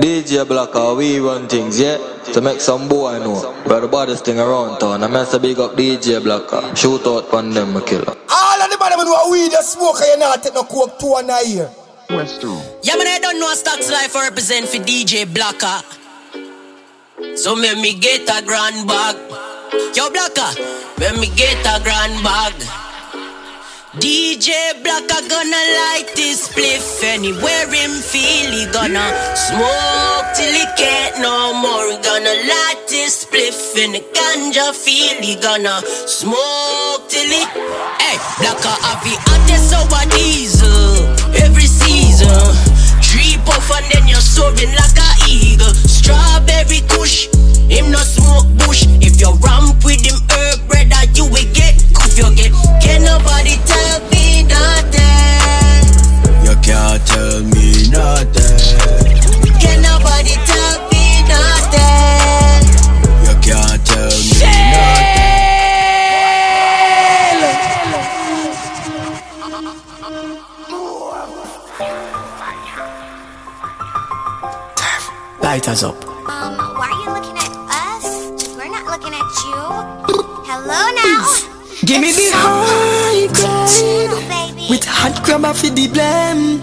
DJ Blacker, we run things, yeah? To make some boy know. We're the baddest thing around town. I must big up DJ Blacker. Shoot out pan them, killer. All of the bad men know we the smoke and you not take no coke two and a year. Yeah, man, I don't know what Stocks Life represent for DJ Blacker. So let me get a grand bag. Yo, Blacker, let me get a grand bag. DJ Black Blacker gonna light this spliff anywhere him feel he gonna smoke till he can't no more. He gonna light this spliff in the ganja feel he gonna smoke till he. Hey, Blacker have the hottest sour diesel every season. Three puff and then you're soaring like a eagle. Strawberry kush, him no smoke bush. If you ramp Lighters up. Um, why are you looking at us? We're not looking at you. Hello now. Give me the high grade baby. with hot grabber for the blame.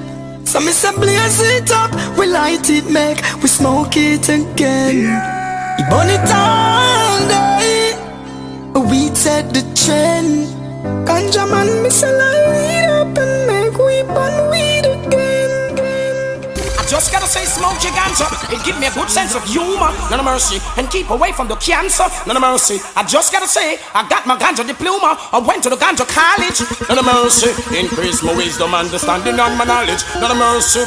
So me say blaze it up, we light it, make we smoke it again. We burn it all day. We set the trend. Ganja man, me say light up and make we burn weed again. I just gotta say, smoke your ganja. It give me a good sense of humor, none of mercy, and keep away from the cancer, none of mercy. I just gotta say, I got my ganja diploma. I went to the ganja college, none of mercy. Increase my wisdom, understanding, and my knowledge, none of mercy.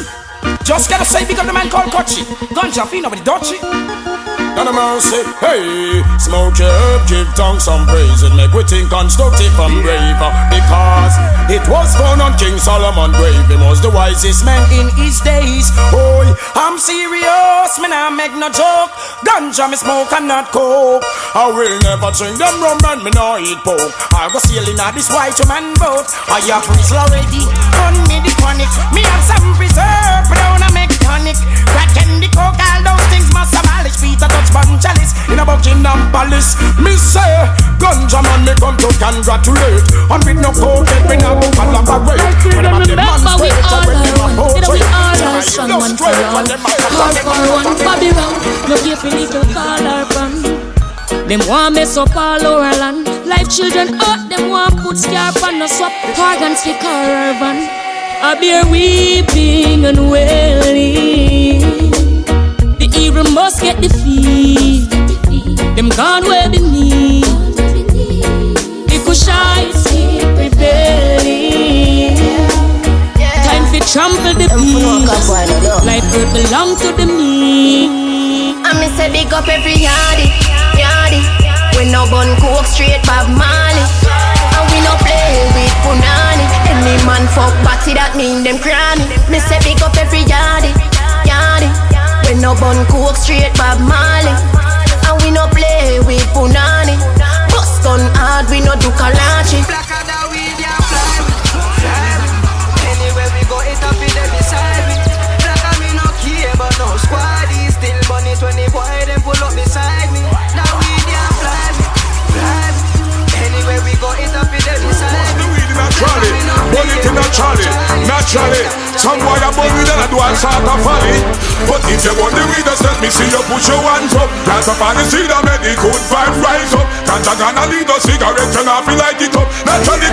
Just gotta say, because the man called Kochi, ganja fiend over the dutchy. None of mercy, hey, smoke your herb, give tongues some praise and make we think constructive and brave. Because it was found on King Solomon grave, he was the wisest man in his days. Boy, I'm serious, man, I make no joke. Ganja me smoke and not coke. I will never drink them rum and me no eat pork. I go sailing at this white man boat. I have freeze already, on me the chronic. Me have some preserve, but I make tonic. Crack candy, coke, all those things must abolish. Feet a bun chalice in a Buckingham Palace. Me say, ganja man, me come to congratulate. And with no coke, me not go collaborate. When I'm at the man Remember we all when are them a one, you know we all Yeah, are I strong look one for all. when them a All for one, Bobby round, no give a little call or from. Them want mess up all our land. Life children out, them want put scarf on no swap. Organs for caravan. I bear weeping and wailing. Must get defeat. Them gone where beneath. The Kushites keep prevailing. Time for trample the beast. Life will belong to the me. I me say big up every yardie, yardie. We no bun coke straight Bob Marley. And we no play with punani. Any man fuck party that mean them cranny. Me say big up every. We no bun coke straight Bob Marley.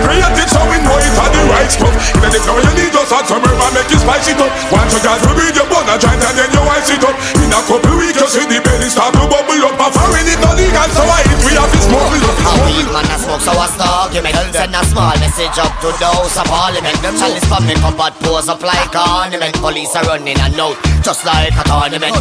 So it to the House of Parliament. Them chalice from me cupboard pose up like ornament. Police are running and out just like a tournament.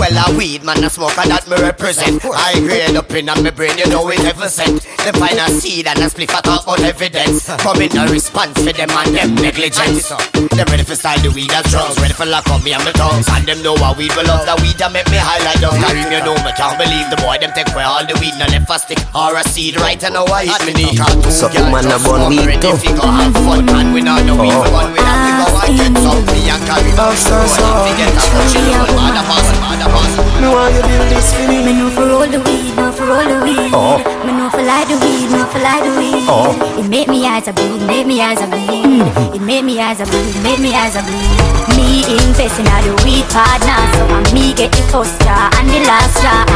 Well a weed man a smoke and that me represent. I grade up in on me brain you know it heaven sent. They find a seed and a spliff I talk about evidence. Come in a response for them and them negligence. Them ready for style the weed as drugs Ready for lock up me and my tongues. And them know how weed will love the weed that make me high highlight down Carry me know me can't believe the boy them take away all the weed No left a stick. Or a seed right and now I hit me knee So man a bun weed too go have fun and we not know we for one. We have to go and get some me and carry. Oh, so so. We get a bunch of mother boss, mother boss. Me want you build this for me. Me know for roll the weed, know for roll the weed. Oh. Me know for light the weed, know for light the weed. Oh. It make me eyes a bleed, make me eyes a bleed. Mm-hmm. It make me eyes a bleed, make me eyes a bleed. Me invest in all the weed partner, so I me get the first straw and the last straw.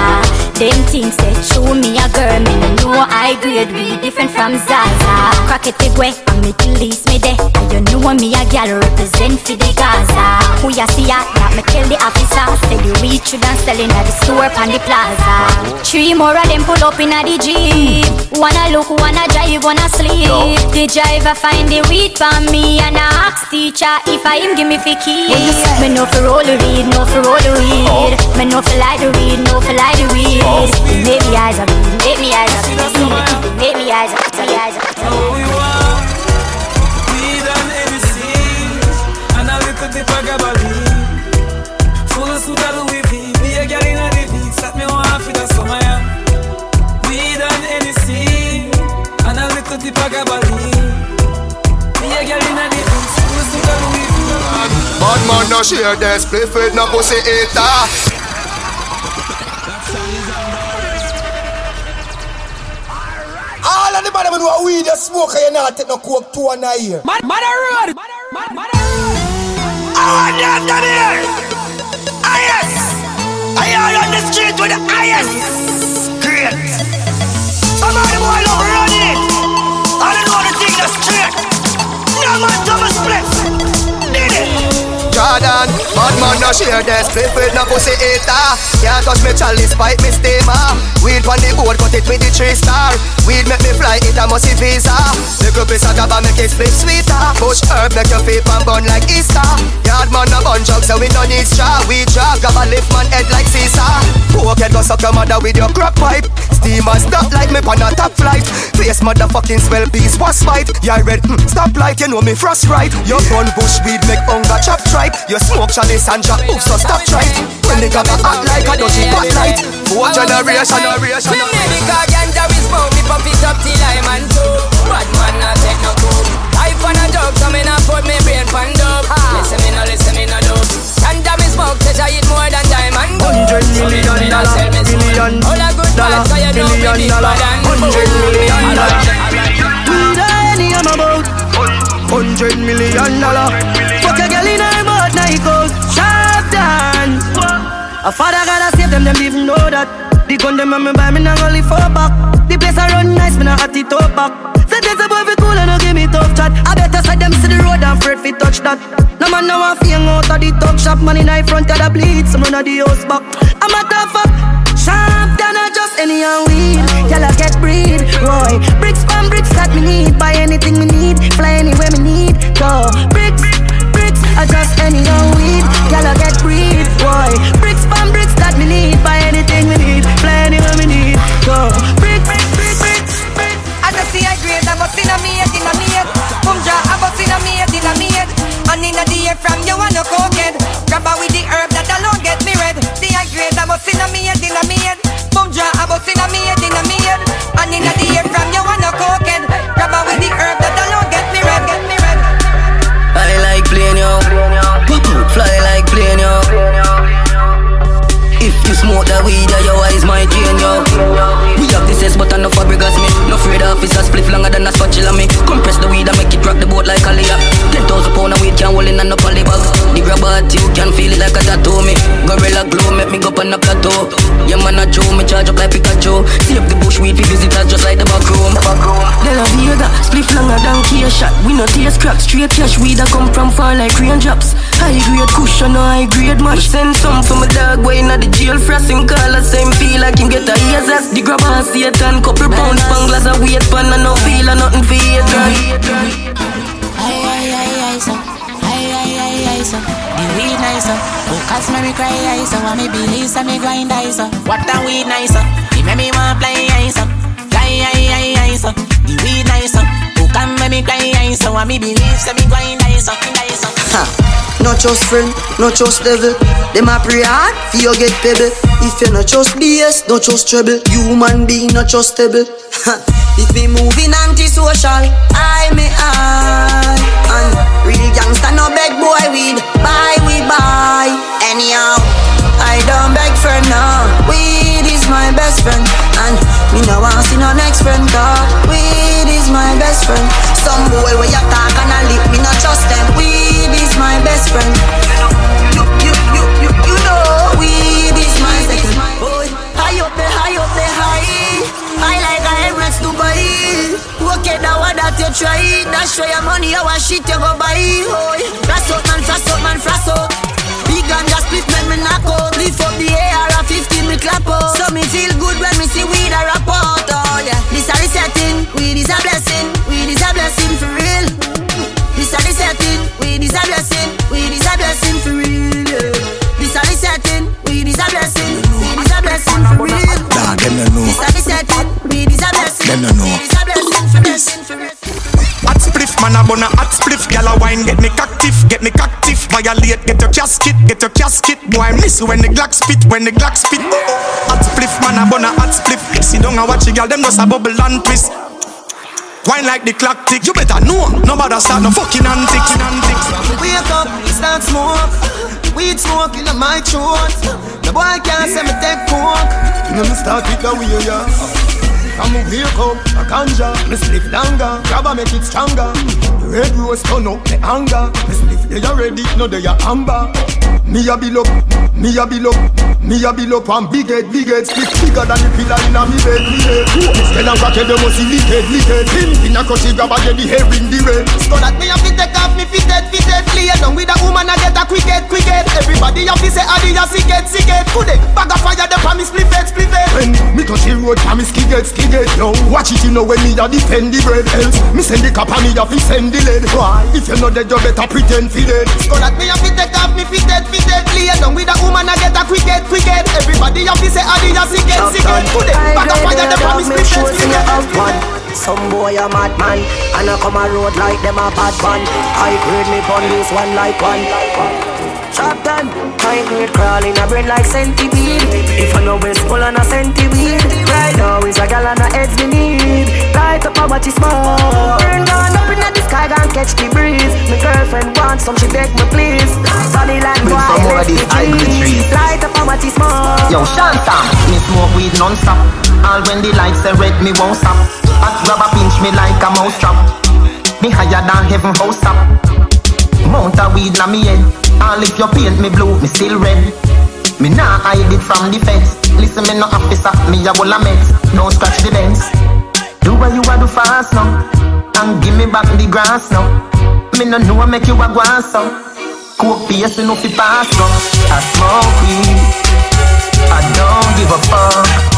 Them things say show me a girl, me no know I grade weed different from Zaza. Crack it the way, and me police me there. And you know me a gal represent for the Gaza. Who ya see ya, that me kill the officer. Say the weed should and selling at the store on the plaza. Three more of them pull up in a the jeep. Wanna look, wanna drive, wanna sleep. The driver find the weed for me and I ask teacher if I him give me fi keys. Me know for roll the weed, no for roll the weed. Me know for light the weed, know for light the weed. Make me eyes up, make me eyes up, make me eyes up, make me eyes up. We want weed and anything, and a little bit of gabardine. Full suit of Louis V, be a girl in a the beats that me want for the summer. Yeah. Weed and anything, and a little bit of gabardine. Be a girl in a the beats, full suit of Louis V. Bad man no share their split with no pussy eater. Man who know weed you smoke you not take no coke two and a year. Mother road. I want down here. Ah yes. I are on the street with the highest. Great. Some of the boy love running it. I don't know the thing that's straight. No man Thomas Split. Jordan, bad man no share their split with no pussy eater. Can't touch me chalice, pipe me steamer. Weed on the board, cut it with the three star. Weed make me fly, it a musty visa. Little piece of gaba make it split sweeter. Push herb make your feet and burn like Easter. Yard man no bun jug, so we no need straw. We drag, gaba lift man head like Caesar. Head go suck your mother with your crack pipe. Steamer stop like me on a top flight. Face motherfucking swell piece was fight. Yeah red, mm, stop light, you know me frost right. Your gun bush weed make hunger chop tripe. You smoke chalice and drop oof, so stop try. When the gaba act like a dodgy spotlight. Four generation, generation. Me maybe cause ganja we smoke Me pump it up till I'm on two Bad man not take no coke Life on a joke So me not put me brain pan dope Listen me no, listen me no dope Ganja me smoke Says I eat more than diamond Hundred million dollar, million All a good dollar, vibes So you know me million deeper dollar, hundred million dollar. Alright. Weed any I'm about Hundred million dollar A father gotta save them, them even know that. The gun them and me buy me not only four back The place I run nice, me not hot it up back. Say this a boy fi cool and no give me tough chat. I better side them see the road and afraid fi touch that. No man now a fing out of the talk shop. Man in the front of the bleed, some of the house back. I'm a tough up Sharp than a just any and weed. Y'all a get breed, boy. Bricks from bricks that me need. Buy anything me need Fly anywhere me need. Go. Bricks, bricks I just any and weed. Y'all a get breed, boy. Bricks me need Buy anything me need. Fly anywhere me No taste crack, straight cash weed that come from far like raindrops. High grade cushion, no high grade match. Send some for my dog way in the jail frosting color. Same feel like him get a ears as the grab and Satan. Couple pounds, banglas a weight pan and no feel and nothing it. Aye, aye, aye, aye, so. Aye, aye, aye, so. The weed nicer. Oh, cause me cry, so. Want me believe, so me grind, so. What the weed nicer. It make me want play, so. Fly, aye, aye, aye, so. The weed nicer. Oh, can make me cry, aye, so. Want me believe, so me grind, aye, so. Aye, so. Not just friend, not just devil. Them a pray hard, for you get pebble. If you not trust BS, not trust trouble. Human being not trustable. if me moving antisocial, I may I. And real gangsta no beg boy weed, buy we buy. Anyhow, I don't beg friend now. Weed is my best friend, and me no want see no next friend. Cause weed is my best friend. Some boy where you talk and I lip, me not trust them. Weed is my best friend. You, you, you, you, you know, weed is my second. Boy, high up there, high up there, high. High like a Emirates Dubai. Okay, that what that you try. That's why your money, our shit you go buy. Boy, frost out man, frost out man, frost out. Big and just split when me knock out. Lift up the AR at 15 me clap out. So me feel good when me see weed a rap out. Oh yeah, this a the setting. Weed is a blessing. Weed is a blessing for real. This a the setting. Weed is a blessing. Weed is a blessing for real. yeah. This a the setting. Weed is a blessing. Weed is a blessing for real. Nah, them no know. This a the setting. Weed is a blessing. Them no know. Weed is a blessing for blessing for real. Hot spliff, man, I wanna hot spliff. Gyal a wine, get me active, get me active. Violate, get your casket, get your casket. Boy, I miss when the Glock spit, when the Glock spit. Hot spliff, man, I wanna hot spliff. See, don't I watch a gyal, them just a bubble and twist. Wine like the clock tick, you better know. Nobody start no fucking antics. antics. Wake up, start smoke. Weed smoke in my throat. The boy can't say me take coke. You know me start with the way, yeah. Come wake up, a ganja, me split longer, grab make it stronger. The red rose turn up me anger. Me split they are ready, no they are amber. Me a bill up, me a bill up, me a bill up and big head, big head, split bigger than the pillar in a me bed, me head. Me spell and crack head, they must see liquid, liquid. Pin in a crush, grab a get the hair in the red. So that me a fit take off me fitted, fitted, play down with a woman I get a quick head, quick head. Everybody have to say adi a siget, siget. Today, bag of fire, the me split head, split head. When me touch the road, me skiget, skiget. Yo, watch it, you know when me a defend the bread. Else, me send the cap and me a fi send the lead. Why? If you know that you better pretend fi dead. So that me a fit take off me fitted, fitted, play down with a woman I get a quick head, quick head. Everybody have to say adi a siget, siget. Today, bag of fire, the me split head, split head. Some boy a madman And I come a road like them a bad man I grade me pon this one like one Chop done High grade crawling a brain like centipede. If I know it's full on a centipede. Right now is a gal and a heads me need. Light up a watch it small Burn down up in the sky and catch the breeze. My girlfriend wants some she beg me please. Body like Bring some more of boy these high grade trees. Light up a watch it small Yo, Shanta, me smoke weed non-stop. All when the lights are red, me won't stop. Hot grabber pinch me like a mouse trap. Me higher than heaven house top Mount a weed na me head. All if you paint me blue, me still red. Me nah hide it from the feds Listen me no officer, me a wall a meds Don't scratch the dents. Do what you a do fast now And give me back the grass now. Me no know make you a on so Coke paste no fi pass go I smoke weed. I don't give a fuck.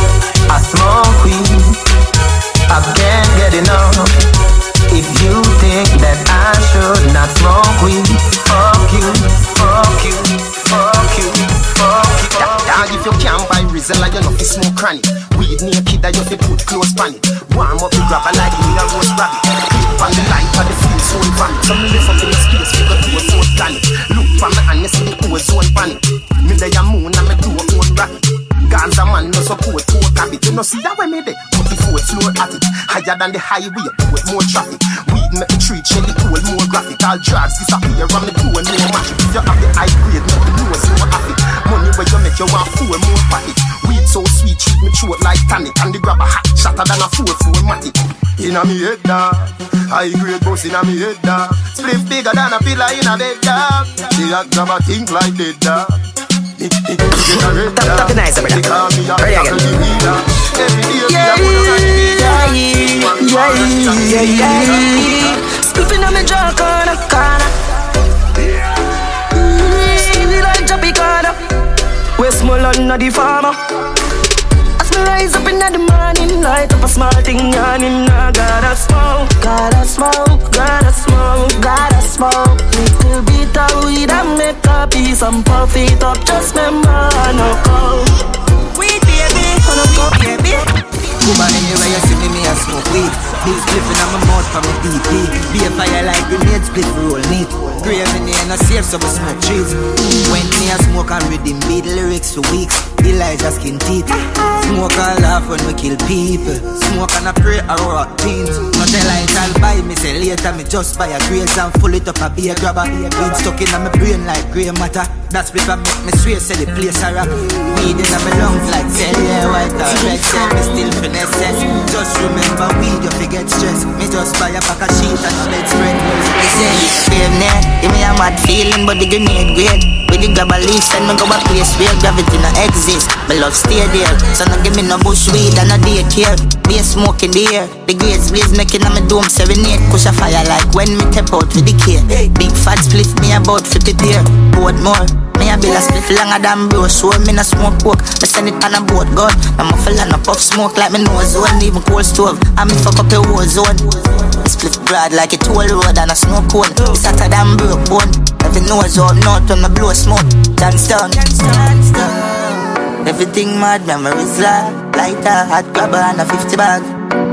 Than the highway, put more traffic. Weed make the treat shelly cool, more graphic. All drugs disappear from the pool, no match. If you have the high grade, make the nose more happy. Money where you make you want four more pocket. Weed so sweet, treat me throat like tonic. And the grab a hot shatter than a four four matic. Inna me head dog, high grade boss inna me head dog. Split bigger than a pillar in a bed dog. The hot grab a think like dead dog. Tap tap the nice. Ready again. Yeah, yeah, yeah, on the farmer. As the morning, light a small thing him. Now gotta smoke, gotta smoke, gotta smoke, gotta smoke. Little bit of weed and and up. Just remember, no go. Baby. Cuba anywhere you see me, me a smoke weed Big spliff in my mouth from a DP Be a fire like grenade, split roll neat Crazy in the end, I save so we smoke trees When me a smoke and reading beat lyrics for weeks Elijah skin teeth. Smoke all laugh when we kill people. Smoke and I pray I rock teams. No tell I I'll buy me say later me just buy a graze and full it up a beer grabber. Weed stuck in my brain like grey matter. That's because make me swear say the place a rock. Weed in my lungs like cell yeah white or red cell. Me still finesse Just remember weed you forget stress. Me just buy a pack of sheet and a bedspread. Me say same net. Give me a mad feeling but the grenade great. With the grab a leaf, send me go a place where gravity no exist. My love stay there, so no give me no bush weed and no daycare. Be a smoke in the air, the gates blaze making on my dome serenade. Push a fire like when me tap out with the key. Big fat split me about 50 pair, boat more. Me a bill a split longer than bro, so me no smoke coke. Me send it on a boat gun. I'm a fella no puff smoke like me nose zone, even cold stove. I me fuck up a war zone. Me split broad like a toll road and a snow cone. It's hotter than broke bone. Every nose up north when me blow smoke. Johnstown. Everything mad, memories like lighter, hot grabber and a 50 bag.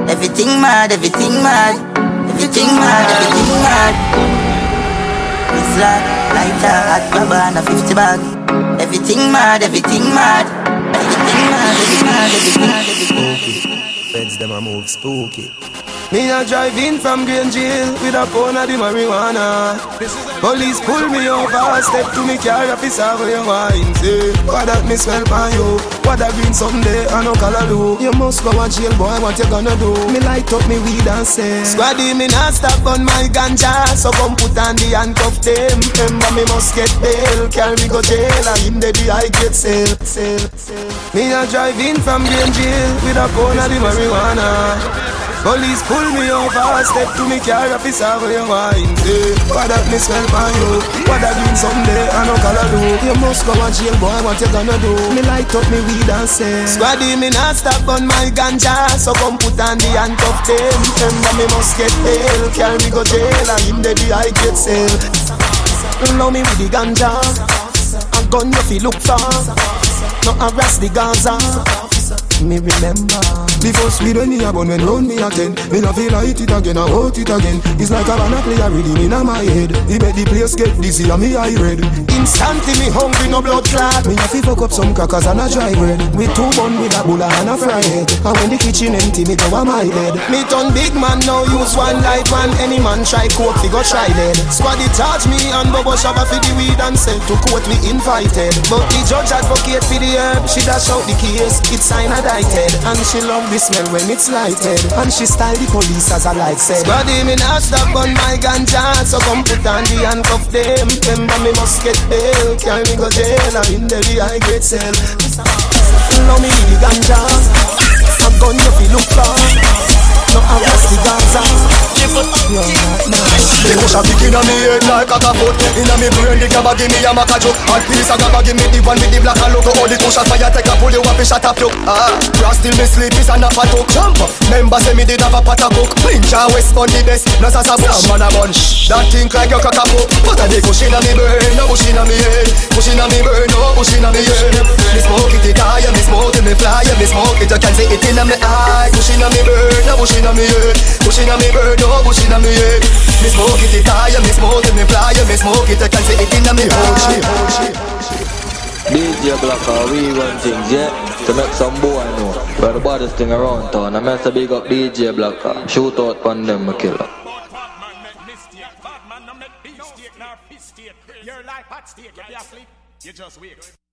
Everything mad, everything mad, everything mad, everything mad. It's like lighter, hot grabber and a 50 bag. Everything mad, everything mad, everything mad, everything mad, everything mad, everything mad. Feds them a move spooky. Me a drive in from Green Jail with a pound of the marijuana. Police pull me over, step to me car, officer where you wine say. What that me smell by you? What that green someday I no color do? You must go a jail, boy. What you gonna do? Me light up me weed and say. Squaddy me not stop on my ganja, so come put on the handcuff them. Remember me must get bail, carry me go jail, and in the I get sale, sale, sale. Me a drive in from Green Jail with a pound of the marijuana. Police pull me over, step to me car, officer where you wine. Say What that me smell by you, what that green someday I no color do You must go a jail boy, what you gonna do? Me light up me weed and say Squaddy me not stop on my ganja, so come put on the handcuff them Remember me must get bail, carry me go jail? And the day I get sale. Love me with the ganja, a gun you feel look for No harass the Gaza me remember. The first weed when me a bun when round me a ten Me no feel light it again, I hold it again. It's like a banana play a rhythm in my head. He make the place get dizzy and me eye red. Instantly me hungry, no blood clot. Me a fi fuck up some crackers and a dry bread. With two bun with a bulla and a fry head. And when the kitchen empty, me go a my bed. Me turn big man now, use one light man. Any man try coke, fi go try dead. Squaddy charge me and Bobo Shabba fi the weed and sell to court we invited. But the judge advocate for the herb She dash out the case, it's signed indicted And she love the smell when it's lighted. And she style the police as I like said Body me not stop on my ganja. So come put on the handcuff them. Remember me must get bail. Carry me go jail? And in the I get sell Love me the ganja Kush a kick inna me head like a kaput Inna me brain the gabba give me a maca joke. Hot piece of gabba give me the one with the black and logo. All the kush a fire take a pull you up and shut up you Ah, cross till me sleep is a nap a talk Jump, member say me did have a pot a cook Ninja West on the best, no sasa bush Man a bunch, that think like you cock a pop But a the kush inna me brain, no bush inna me head. Kush inna me brain, no bush inna me head. Me smoke it, it high, me smoke it, me fly Me smoke it, you can see it inna me eye. Kush inna me brain, no bush inna me head. Kush inna me brain, no bush inna me head Me smoke it, it high, me smoke it, me fly Me smoke it, you can see it inna me eye DJ Blocker, uh, we run things, yeah? To make some boy know. We're the baddest thing around town. I mess a big up DJ Blocker. Uh, shoot out on them, a killer. Your life hot state, you be asleep, you just wake.